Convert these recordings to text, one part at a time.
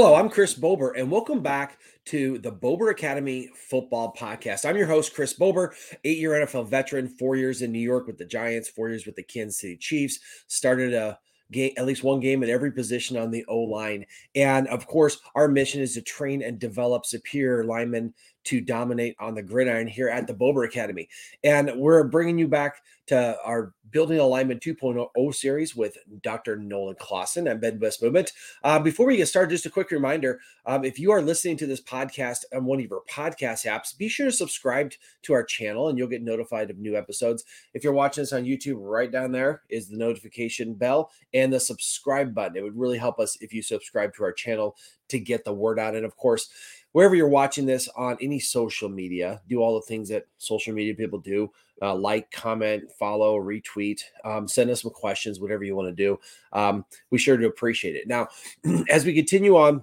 Hello, I'm Chris Bober, and welcome back to the Bober Academy Football Podcast. I'm your host, Chris Bober, eight year NFL veteran, four years in New York with the Giants, four years with the Kansas City Chiefs. Started a game, at least one game at every position on the O line. And of course, our mission is to train and develop superior linemen to dominate on the gridiron here at the Bober Academy. And we're bringing you back to our Building a Lineman 2.0 series with Dr. Nolan Clausen and Midwest Movement. Uh, before we get started, just a quick reminder um, if you are listening to this podcast on one of your podcast apps, be sure to subscribe to our channel and you'll get notified of new episodes. If you're watching this on YouTube, right down there is the notification bell and the subscribe button. It would really help us if you subscribe to our channel to get the word out. And of course, wherever you're watching this on any social media, do all the things that social media people do. Uh, like, comment, follow, retweet, um, send us some questions, whatever you want to do. Um, we sure do appreciate it. Now, as we continue on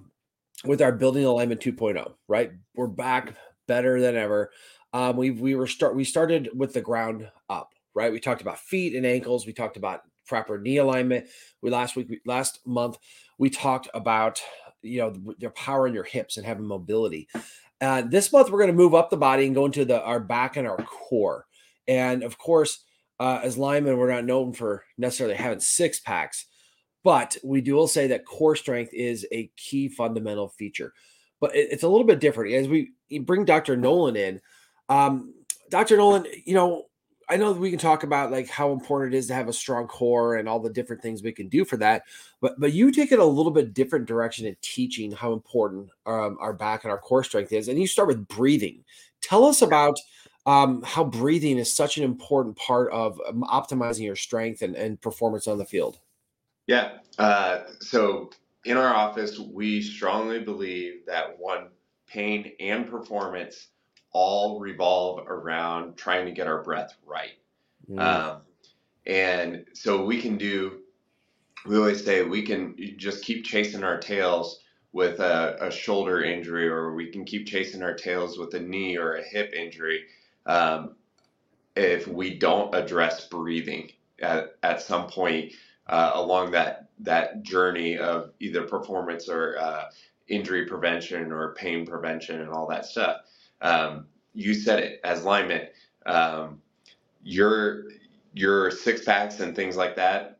with our building a lineman 2.0, right? We're back better than ever. Um, we we were start we started with the ground up, right? We talked about feet and ankles. We talked about proper knee alignment. We last week, last month, we talked about you know your power in your hips and having mobility. Uh, this month we're going to move up the body and go into the our back and our core. And of course, uh, as linemen, we're not known for necessarily having six packs, but we do will say that core strength is a key fundamental feature. But it, it's a little bit different as we bring Dr. Nolan in. Um, Dr. Nolan, you know, I know that we can talk about like how important it is to have a strong core and all the different things we can do for that, but but you take it a little bit different direction in teaching how important um, our back and our core strength is, and you start with breathing. Tell us about um, how breathing is such an important part of um, optimizing your strength and, and performance on the field. Yeah. Uh, so in our office, we strongly believe that one pain and performance all revolve around trying to get our breath right. Mm. Um, and so we can do, we always say we can just keep chasing our tails with a, a shoulder injury, or we can keep chasing our tails with a knee or a hip injury um, if we don't address breathing at, at some point uh, along that that journey of either performance or uh, injury prevention or pain prevention and all that stuff. Um, you said it as lineman. Um, your your six packs and things like that,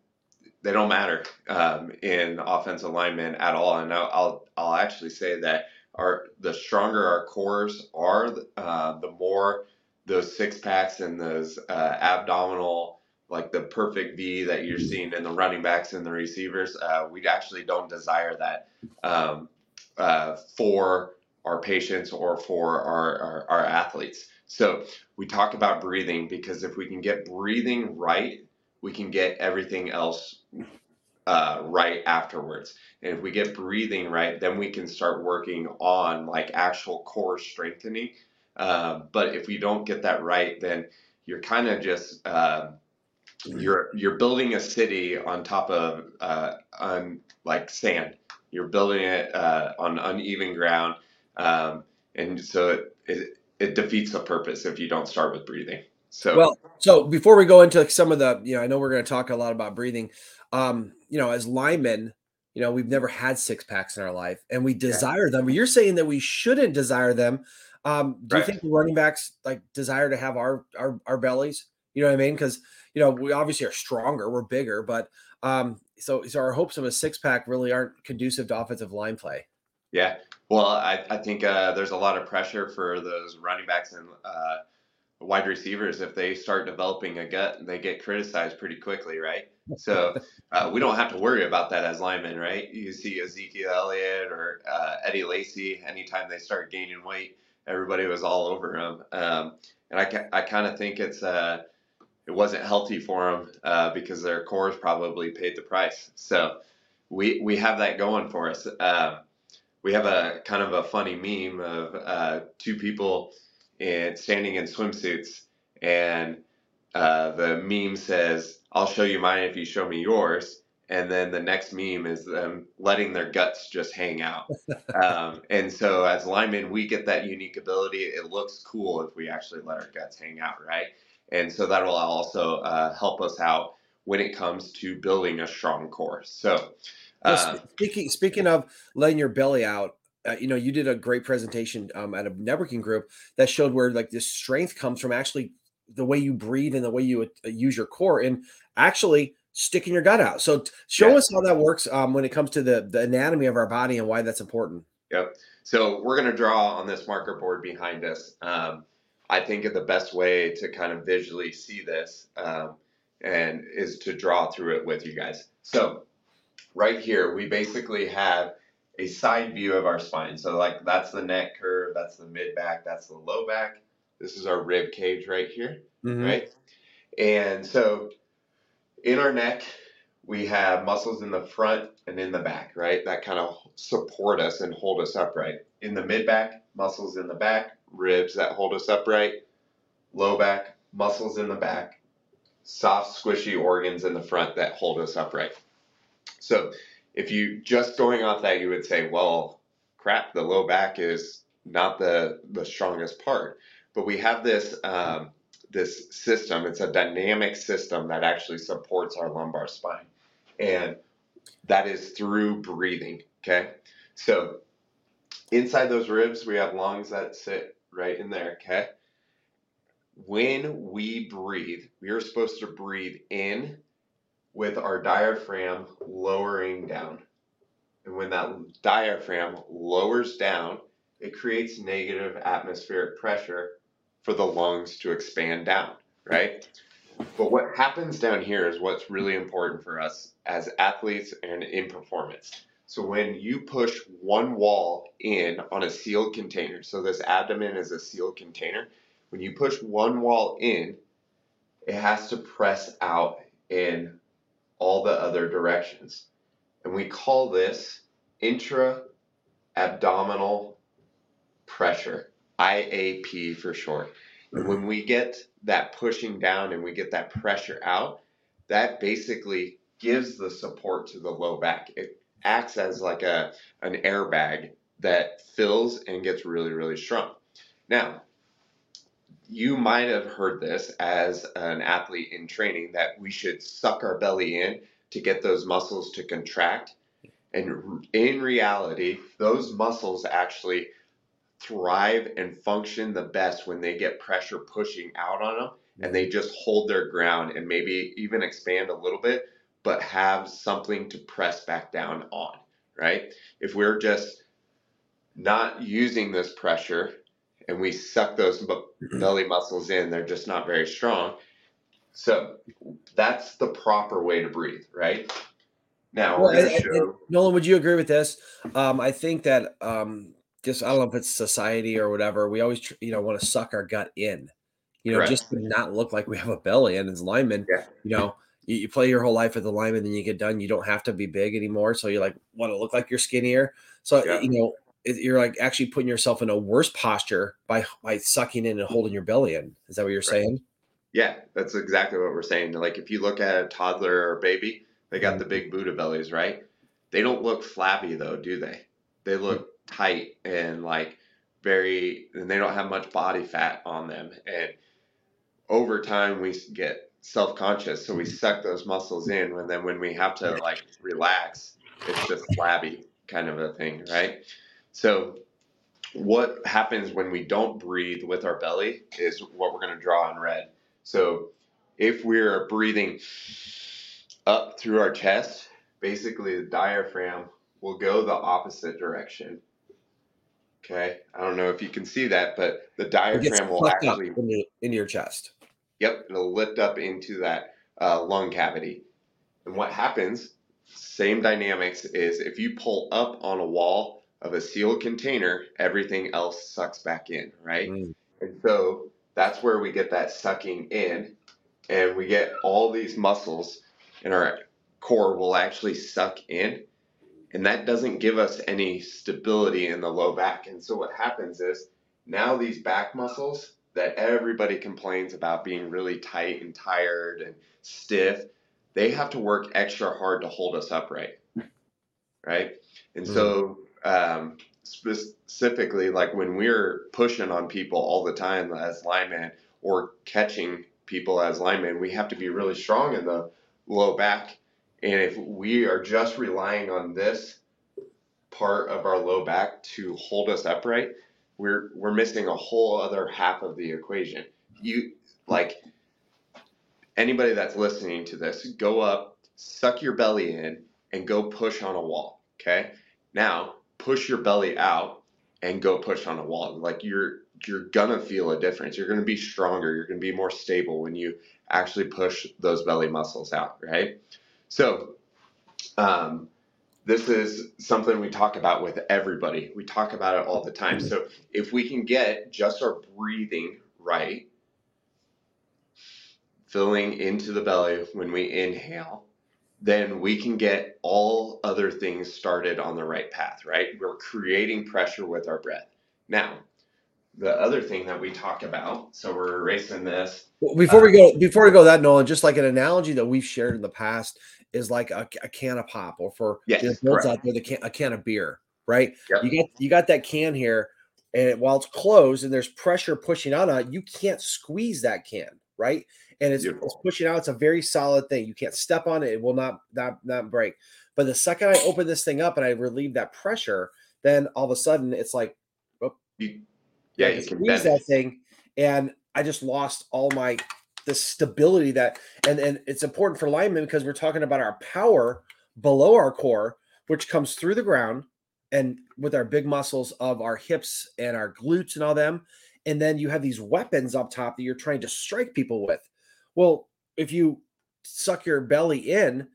they don't matter um, in offensive linemen at all. And I'll, I'll, I'll actually say that our the stronger our cores are, uh, the more those six packs and those uh, abdominal like the perfect V that you're seeing in the running backs and the receivers, uh, we actually don't desire that um, uh, for our patients or for our, our, our athletes. So we talk about breathing because if we can get breathing right, we can get everything else uh, right afterwards. And if we get breathing right, then we can start working on like actual core strengthening. Uh, but if we don't get that right, then you're kind of just uh, you're you're building a city on top of uh, on like sand. You're building it uh, on uneven ground, um, and so it, it, it defeats the purpose if you don't start with breathing. So well, so before we go into some of the, you know, I know we're going to talk a lot about breathing. Um, you know, as linemen, you know, we've never had six packs in our life, and we desire yeah. them. You're saying that we shouldn't desire them. Um, do right. you think the running backs like desire to have our our, our bellies? You know what I mean? Because you know we obviously are stronger, we're bigger, but um, so so our hopes of a six pack really aren't conducive to offensive line play. Yeah, well, I, I think uh, there's a lot of pressure for those running backs and uh, wide receivers. If they start developing a gut, they get criticized pretty quickly, right? So uh, we don't have to worry about that as linemen, right? You see Ezekiel Elliott or uh, Eddie Lacy, anytime they start gaining weight, everybody was all over them. Um, and I, I kind of think it's uh, it wasn't healthy for them uh, because their cores probably paid the price. So we we have that going for us. Um, we have a kind of a funny meme of uh, two people in, standing in swimsuits, and uh, the meme says, "I'll show you mine if you show me yours." And then the next meme is them letting their guts just hang out. um, and so, as linemen, we get that unique ability. It looks cool if we actually let our guts hang out, right? And so that will also uh, help us out when it comes to building a strong core. So, Uh, speaking speaking of letting your belly out, uh, you know, you did a great presentation um, at a networking group that showed where like this strength comes from actually the way you breathe and the way you uh, use your core and actually sticking your gut out. So show yeah. us how that works um, when it comes to the the anatomy of our body and why that's important. Yep. So we're going to draw on this marker board behind us. Um, I think the best way to kind of visually see this um, and is to draw through it with you guys. So right here, we basically have a side view of our spine. So like that's the neck curve, that's the mid back, that's the low back. This is our rib cage right here, mm-hmm. right? And so in our neck, we have muscles in the front and in the back, right? That kind of support us and hold us upright. In the mid back, muscles in the back, ribs that hold us upright, low back, muscles in the back, soft, squishy organs in the front that hold us upright. So if you just going off that, you would say, well, crap, the low back is not the, the strongest part. But we have this um, this system. It's a dynamic system that actually supports our lumbar spine, and that is through breathing. Okay, so inside those ribs, we have lungs that sit right in there. Okay, when we breathe, we are supposed to breathe in with our diaphragm lowering down. And when that diaphragm lowers down, it creates negative atmospheric pressure for the lungs to expand down, right? But what happens down here is what's really important for us as athletes and in performance. So when you push one wall in on a sealed container, so this abdomen is a sealed container, when you push one wall in, it has to press out in all the other directions. And we call this intra abdominal pressure, IAP for short. When we get that pushing down and we get that pressure out, that basically gives the support to the low back. It acts as like a an airbag that fills and gets really really strong. Now, you might have heard this as an athlete in training that we should suck our belly in to get those muscles to contract. And in reality, those muscles actually thrive and function the best when they get pressure pushing out on them and they just hold their ground and maybe even expand a little bit, but have something to press back down on, right? If we're just not using this pressure and we suck those mm-hmm. belly muscles in, they're just not very strong. So that's the proper way to breathe, right? Now, well, and, show... and, Nolan, would you agree with this? Um, I think that um, just I don't know if it's society or whatever. We always you know want to suck our gut in, you know, Correct. just to not look like we have a belly. And as linemen, yeah. you know, you, you, play your whole life as a lineman, then you get done. You don't have to be big anymore, so you like want to look like you're skinnier. So yeah. you know, you're like actually putting yourself in a worse posture by by sucking in and holding your belly in. Is that what you're right. saying? Yeah, that's exactly what we're saying. Like if you look at a toddler or a baby, they got mm-hmm. the big Buddha bellies, right? They don't look flabby though, do they? They look tight and like very, and they don't have much body fat on them. And over time, we get self conscious, so we mm-hmm. suck those muscles in, and then when we have to like relax, it's just flabby kind of a thing, right? So what happens when we don't breathe with our belly is what we're going to draw in red. So if we're breathing up through our chest, basically the diaphragm will go the opposite direction. Okay, I don't know if you can see that, but the diaphragm will actually in, the, in, your chest. Yep, it'll lift up into that uh, lung cavity. And what happens? Same dynamics is if you pull up on a wall, of a sealed container, everything else sucks back in, right? Mm. And so that's where we get that sucking in, and we get all these muscles in our core will actually suck in, and that doesn't give us any stability in the low back. And so what happens is now these back muscles that everybody complains about being really tight and tired and stiff, they have to work extra hard to hold us upright, right? And mm. so um, specifically like when we're pushing on people all the time as linemen or catching people as linemen, we have to be really strong in the low back And if we are just relying on this part of our low back to hold us upright, we're we're missing a whole other half of the equation. You like anybody that's listening to this, go up, suck your belly in, and go push on a wall. Okay. Now push your belly out and go push on a wall. Like you're you're gonna feel a difference. You're gonna be stronger. You're gonna be more stable when you actually push those belly muscles out, right? So, um, this is something we talk about with everybody. We talk about it all the time. So, if we can get just our breathing right, filling into the belly when we inhale, then we can get all other things started on the right path, right? We're creating pressure with our breath. Now, the other thing that we talked about, so we're erasing this. Well, before we go, um, before we go that Nolan, just like an analogy that we've shared in the past is like a, a can of pop, or for yes, the out there, the can, a can of beer, right? Yep. You got you got that can here, and while it's closed and there's pressure pushing on it, you can't squeeze that can, right? And it's, it's, pushing out. It's a very solid thing. You can't step on it; it will not not not break. But the second I open this thing up and I relieve that pressure, then all of a sudden it's like, oh, you, yeah, you can squeeze that thing, and I just lost all my the stability that and and it's important for linemen because we're talking about our power below our core, which comes through the ground and with our big muscles of our hips and our glutes and all them. And then you have these weapons up top that you're trying to strike people with. Well, if you suck your belly in,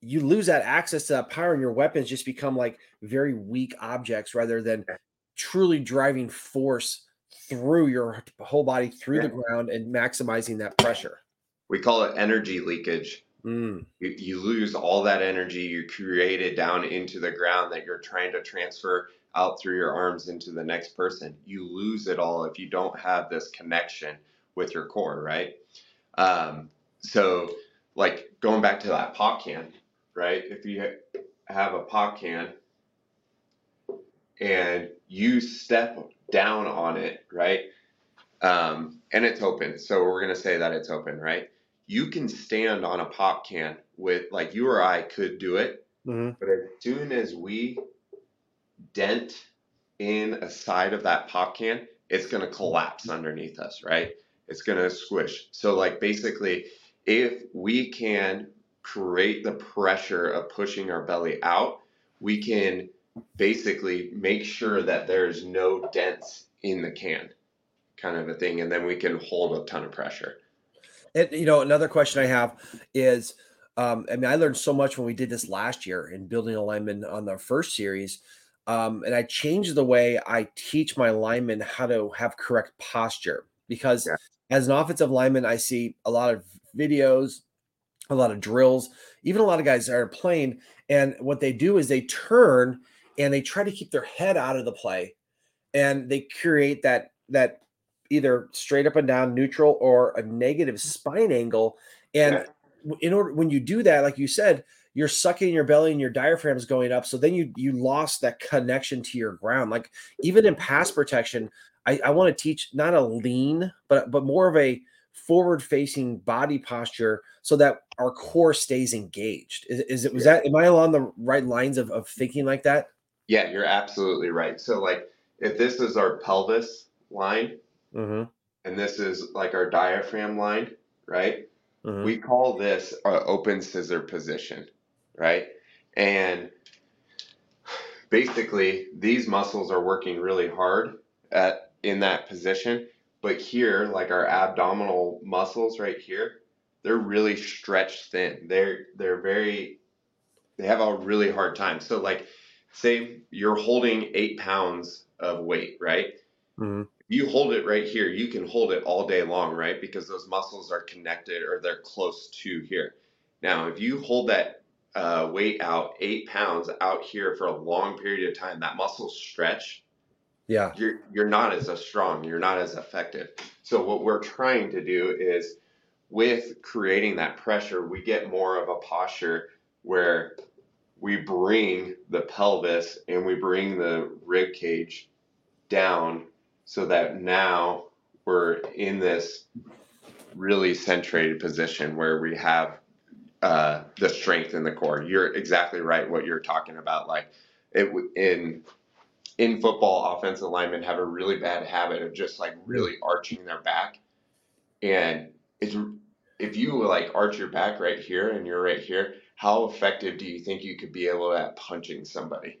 you lose that access to that power, and your weapons just become like very weak objects rather than truly driving force through your whole body through the ground and maximizing that pressure. We call it energy leakage. Mm. You, you, lose all that energy you created down into the ground that you're trying to transfer out through your arms into the next person. You lose it all if you don't have this connection with your core, right? Um, so, like going back to that pop can, right? If you have a pop can and you step down on it, right? Um, and it's open. So we're going to say that it's open, right? You can stand on a pop can with, like you or I could do it. Mm-hmm. But as soon as we dent in a side of that pop can, it's going to collapse underneath us, right? It's going to squish. So, like, basically, if we can create the pressure of pushing our belly out, we can basically make sure that there's no dents in the can, kind of a thing. And then we can hold a ton of pressure. And, you know, another question I have is, um, I mean, I learned so much when we did this last year in building a lineman on the first series. Um, and I changed the way I teach my linemen how to have correct posture because as an offensive lineman, I see a lot of videos, a lot of drills, even a lot of guys are playing. And what they do is they turn and they try to keep their head out of the play and they create that that either straight up and down neutral or a negative spine angle. And in order when you do that, like you said, you're sucking your belly and your diaphragm is going up. So then you you lost that connection to your ground. Like even in pass protection, I, I want to teach not a lean, but but more of a forward facing body posture so that our core stays engaged. Is, is it was yeah. that am I along the right lines of, of thinking like that? Yeah, you're absolutely right. So like if this is our pelvis line mm-hmm. and this is like our diaphragm line, right? Mm-hmm. We call this our open scissor position, right? And basically these muscles are working really hard at in that position. But here, like our abdominal muscles right here, they're really stretched thin. They're they're very they have a really hard time. So like say you're holding eight pounds of weight, right? Mm-hmm. You hold it right here, you can hold it all day long, right? Because those muscles are connected or they're close to here. Now, if you hold that uh, weight out eight pounds out here for a long period of time, that muscle stretch yeah you're you're not as strong you're not as effective so what we're trying to do is with creating that pressure we get more of a posture where we bring the pelvis and we bring the rib cage down so that now we're in this really centrated position where we have uh, the strength in the core. You're exactly right. What you're talking about, like it in in football, offensive linemen have a really bad habit of just like really arching their back, and it's if you like arch your back right here and you're right here, how effective do you think you could be able at punching somebody?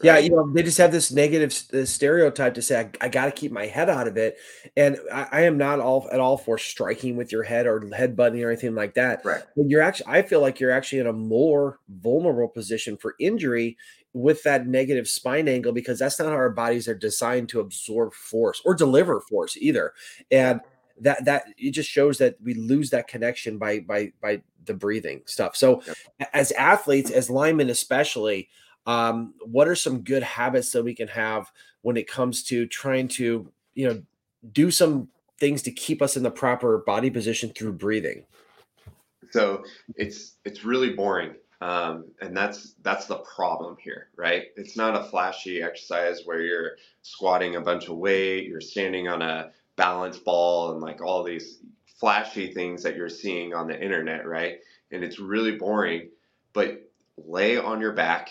Yeah, you know, they just have this negative stereotype to say, I, I got to keep my head out of it. And I, I, am not all at all for striking with your head or head butting or anything like that. Right. But you're actually, I feel like you're actually in a more vulnerable position for injury with that negative spine angle because that's not how our bodies are designed to absorb force or deliver force either. And that that it just shows that we lose that connection by by by the breathing stuff. So yep. as athletes, as linemen especially, um, what are some good habits that we can have when it comes to trying to, you know, do some things to keep us in the proper body position through breathing? So it's it's really boring. Um, and that's that's the problem here, right? It's not a flashy exercise where you're squatting a bunch of weight, you're standing on a balance ball, and like all these flashy things that you're seeing on the internet, right? And it's really boring. But lay on your back,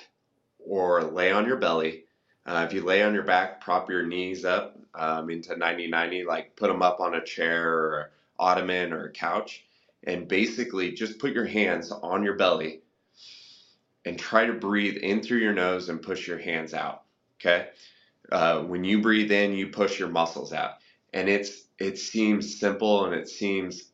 or lay on your belly. Uh, if you lay on your back, prop your knees up um, into 90-90, like put them up on a chair or ottoman or a couch, and basically just put your hands on your belly and try to breathe in through your nose and push your hands out. Okay. Uh, when you breathe in, you push your muscles out, and it's it seems simple and it seems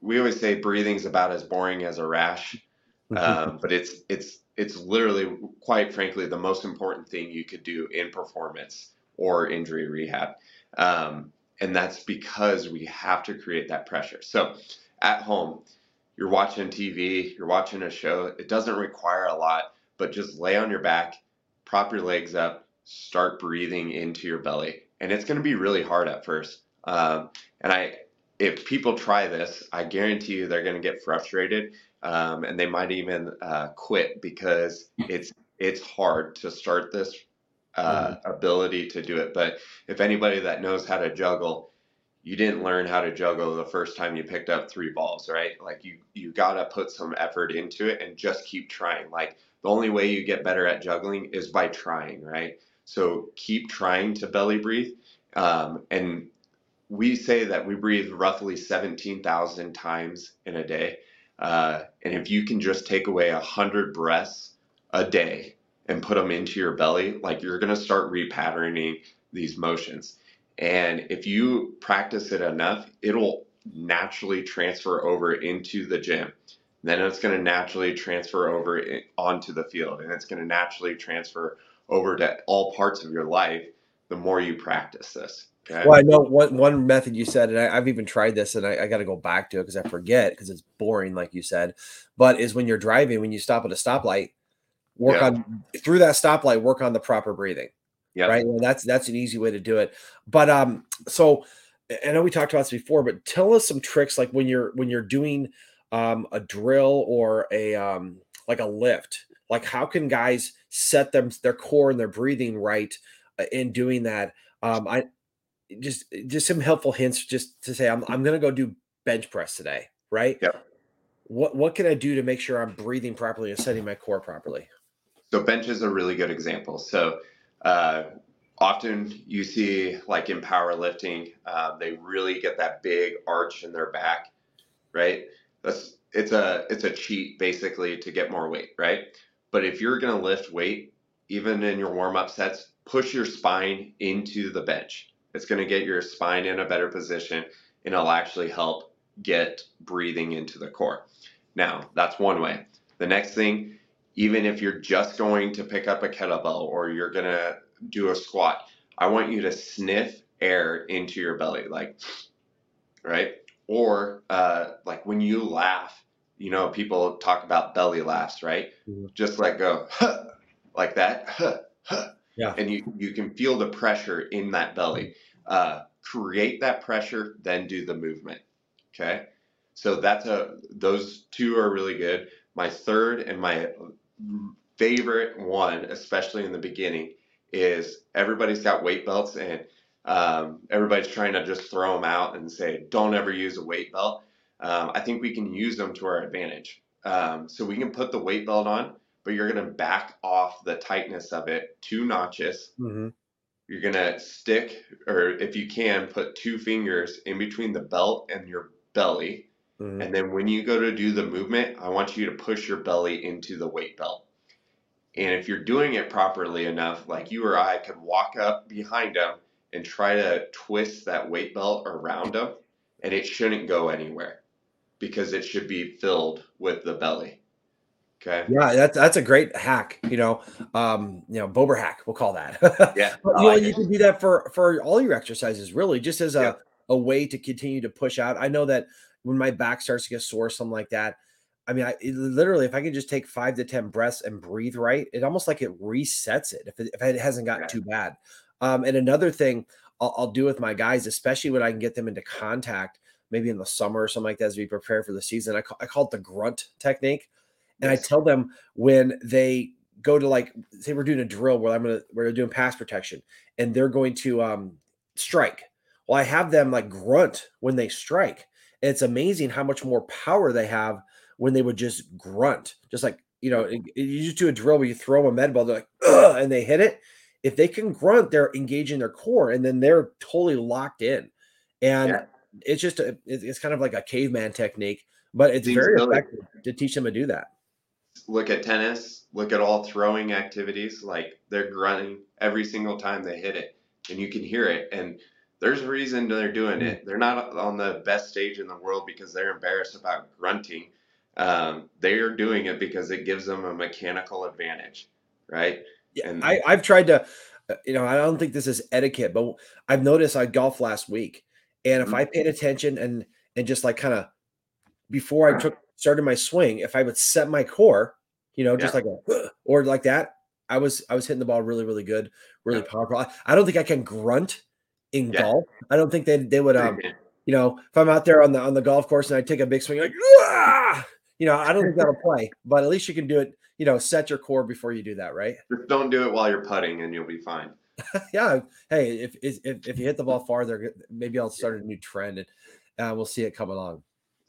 we always say breathing's about as boring as a rash, um, but it's it's it's literally, quite frankly, the most important thing you could do in performance or injury rehab. Um, and that's because we have to create that pressure. So at home, you're watching TV, you're watching a show, it doesn't require a lot, but just lay on your back, prop your legs up, start breathing into your belly. And it's going to be really hard at first. Um, and I, if people try this, I guarantee you they're going to get frustrated um, and they might even uh, quit because it's it's hard to start this uh, mm-hmm. ability to do it. But if anybody that knows how to juggle, you didn't learn how to juggle the first time you picked up three balls, right? Like you you gotta put some effort into it and just keep trying. Like the only way you get better at juggling is by trying, right? So keep trying to belly breathe. Um, and we say that we breathe roughly 17,000 times in a day. Uh, and if you can just take away a hundred breaths a day and put them into your belly, like you're going to start repatterning these motions. And if you practice it enough, it'll naturally transfer over into the gym. Then it's going to naturally transfer over onto the field and it's going to naturally transfer over to all parts of your life the more you practice this. Okay. Well, I know one one method you said, and I, have even tried this, and I, I got to go back to it because I forget because it's boring, like you said. But is when you're driving, when you stop at a stoplight, work yeah. on through that stoplight, work on the proper breathing. Yeah, right. Well, that's that's an easy way to do it. But um, so I know we talked about this before, but tell us some tricks like when you're when you're doing um a drill or a um like a lift. Like how can guys set them their core and their breathing right uh, in doing that? Um, I just just some helpful hints just to say I'm I'm gonna go do bench press today, right? Yep. What what can I do to make sure I'm breathing properly and setting my core properly? So bench is a really good example. So uh, often you see like in powerlifting, uh, they really get that big arch in their back, right? That's it's a it's a cheat basically to get more weight, right? But if you're gonna lift weight, even in your warm up sets, push your spine into the bench it's going to get your spine in a better position and it'll actually help get breathing into the core. Now, that's one way. The next thing, even if you're just going to pick up a kettlebell or you're going to do a squat, I want you to sniff air into your belly, like, right? Or uh, like when you laugh, you know, people talk about belly laughs, right? Mm-hmm. Just let go, like that, yeah. And you, you can feel the pressure in that belly uh, create that pressure, then do the movement. Okay. So that's a, those two are really good. My third and my favorite one, especially in the beginning, is everybody's got weight belts and um, everybody's trying to just throw them out and say, don't ever use a weight belt. Um, I think we can use them to our advantage. Um, so we can put the weight belt on, but you're going to back off the tightness of it two notches. Mm-hmm. You're going to stick, or if you can, put two fingers in between the belt and your belly. Mm-hmm. And then when you go to do the movement, I want you to push your belly into the weight belt. And if you're doing it properly enough, like you or I could walk up behind them and try to twist that weight belt around them, and it shouldn't go anywhere because it should be filled with the belly. Okay. Yeah, that's that's a great hack. You know, um, you know, Bober hack. We'll call that. Yeah. but you know, like you can do that for for all your exercises, really, just as a Yeah. a way to continue to push out. I know that when my back starts to get sore, something like that. I mean, I it, literally, if I can just take five to ten breaths and breathe right, it almost like it resets it if it, if it hasn't gotten too bad. Um, and another thing I'll, I'll do with my guys, especially when I can get them into contact, maybe in the summer or something like that, as we prepare for the season. I call, I call it the grunt technique. And I tell them when they go to like say we're doing a drill where I'm gonna we're doing pass protection and they're going to um strike. Well, I have them like grunt when they strike. And it's amazing how much more power they have when they would just grunt. Just like you know, you just do a drill where you throw them a med ball, they're like, Ugh, and they hit it. If they can grunt, they're engaging their core, and then they're totally locked in. And Yeah. it's just a, it's it's kind of like a caveman technique, but it's Seems very silly. effective to teach them to do that. Look at tennis, look at all throwing activities, like they're grunting every single time they hit it, and you can hear it. And there's a reason they're doing it. They're not on the best stage in the world because they're embarrassed about grunting. Um, they are doing it because it gives them a mechanical advantage, right? Yeah, And- I, I've tried to, uh, you know, I don't think this is etiquette, but I've noticed I golfed last week, and if Mhm. I paid attention and and just like kind of before I took started my swing, if I would set my core, you know, just like a or like that, I was I was hitting the ball really really good, really Yeah. powerful. I, I don't think I can grunt in Yeah. golf. I don't think they they would um you know if I'm out there on the on the golf course and I take a big swing like "Ah!" you know I don't think that'll play, but at least you can do it. You know, set your core before you do that, right? Just don't do it while you're putting, and you'll be fine. yeah. Hey, if if if you hit the ball farther, maybe I'll start a new trend and uh, we'll see it come along.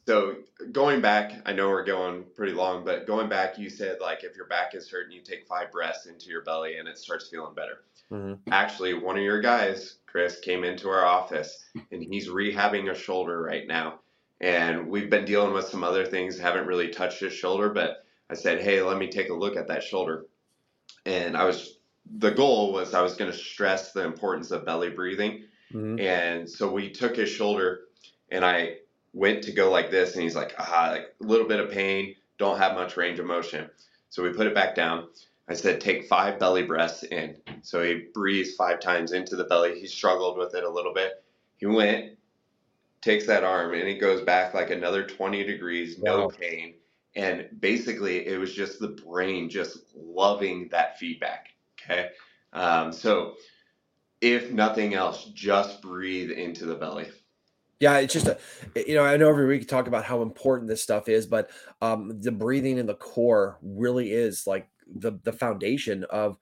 So going back, I know we're going pretty long, but going back, you said like if your back is hurting, you take five breaths into your belly and it starts feeling better. Mhm. Actually, one of your guys, Chris, came into our office and he's rehabbing a shoulder right now. And we've been dealing with some other things, haven't really touched his shoulder, but I said, hey, let me take a look at that shoulder. And I was, the goal was I was going to stress the importance of belly breathing. Mhm. And so we took his shoulder and I went to go like this and he's like, ah, like a little bit of pain, don't have much range of motion. So we put it back down. I said, take five belly breaths in. So he breathes five times into the belly. He struggled with it a little bit. He went, takes that arm, and it goes back like another 20 degrees, no Wow. pain. And basically, it was just the brain just loving that feedback. Okay. Um, so, if nothing else, just breathe into the belly. Yeah, it's just a, you know, I know every week you talk about how important this stuff is, but um, the breathing in the core really is like the the foundation of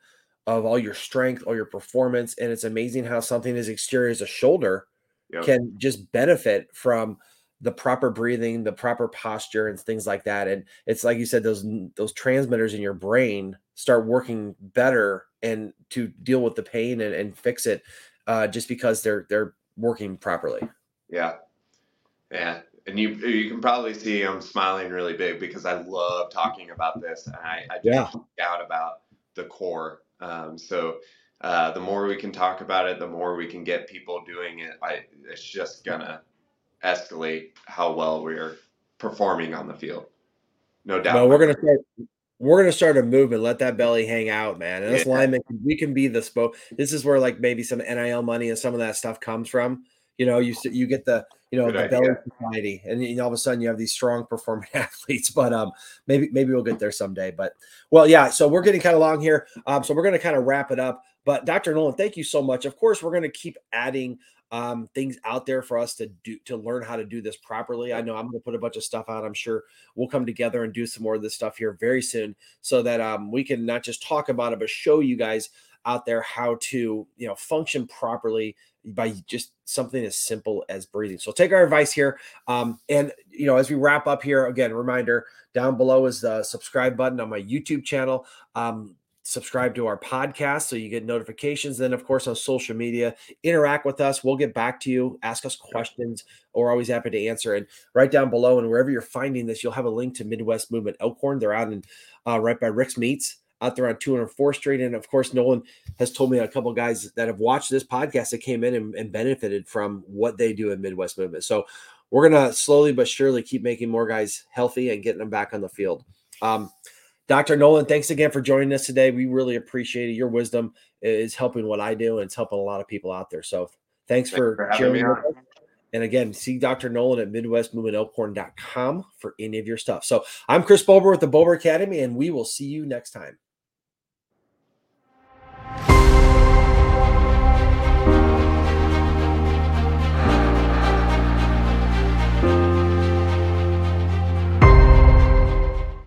of all your strength, all your performance, and it's amazing how something as exterior as a shoulder Yep. can just benefit from the proper breathing, the proper posture, and things like that. And it's like you said, those those transmitters in your brain start working better and to deal with the pain and, and fix it, uh, just because they're they're working properly. Yeah. Yeah. And you you can probably see I'm smiling really big because I love talking about this. And I, I Yeah. out about the core. Um, so uh, the more we can talk about it, the more we can get people doing it. I, it's just gonna escalate how well we're performing on the field. No doubt. Well, we're gonna start. We're gonna start a movement. Let that belly hang out, man. And us Yeah. linemen, we can be the spoke. This is where like maybe some NIL money and some of that stuff comes from. You know, you you get the you know Good the idea. belly society, and you know, all of a sudden you have these strong performing athletes. But um, maybe maybe we'll get there someday. But well, yeah. So we're getting kind of long here. Um, so we're gonna kind of wrap it up. But Dr. Nolan, thank you so much. Of course, we're gonna keep adding um, things out there for us to do to learn how to do this properly. I know I'm going to put a bunch of stuff out. I'm sure we'll come together and do some more of this stuff here very soon, so that um, we can not just talk about it, but show you guys out there how to you know function properly by just something as simple as breathing. So take our advice here. Um, and you know, as we wrap up here, again, reminder down below is the subscribe button on my YouTube channel. Um, subscribe to our podcast so you get notifications. Then, of course, on social media, interact with us. We'll get back to you, ask us questions. We're always happy to answer. And right down below, and wherever you're finding this, you'll have a link to Midwest Movement Elkhorn. They're out in uh, right by Rick's Meats out there on 204th Street. And of course, Nolan has told me a couple guys that have watched this podcast that came in and, and benefited from what they do in Midwest Movement. So we're going to slowly but surely keep making more guys healthy and getting them back on the field. Um, Dr. Nolan, thanks again for joining us today. We really appreciate it. Your wisdom is helping what I do, and it's helping a lot of people out there. So thanks, thanks for, for sharing. And again, see Dr. Nolan at MidwestMovementElkhorn.com for any of your stuff. So I'm Chris Bober with the Bober Academy, and we will see you next time.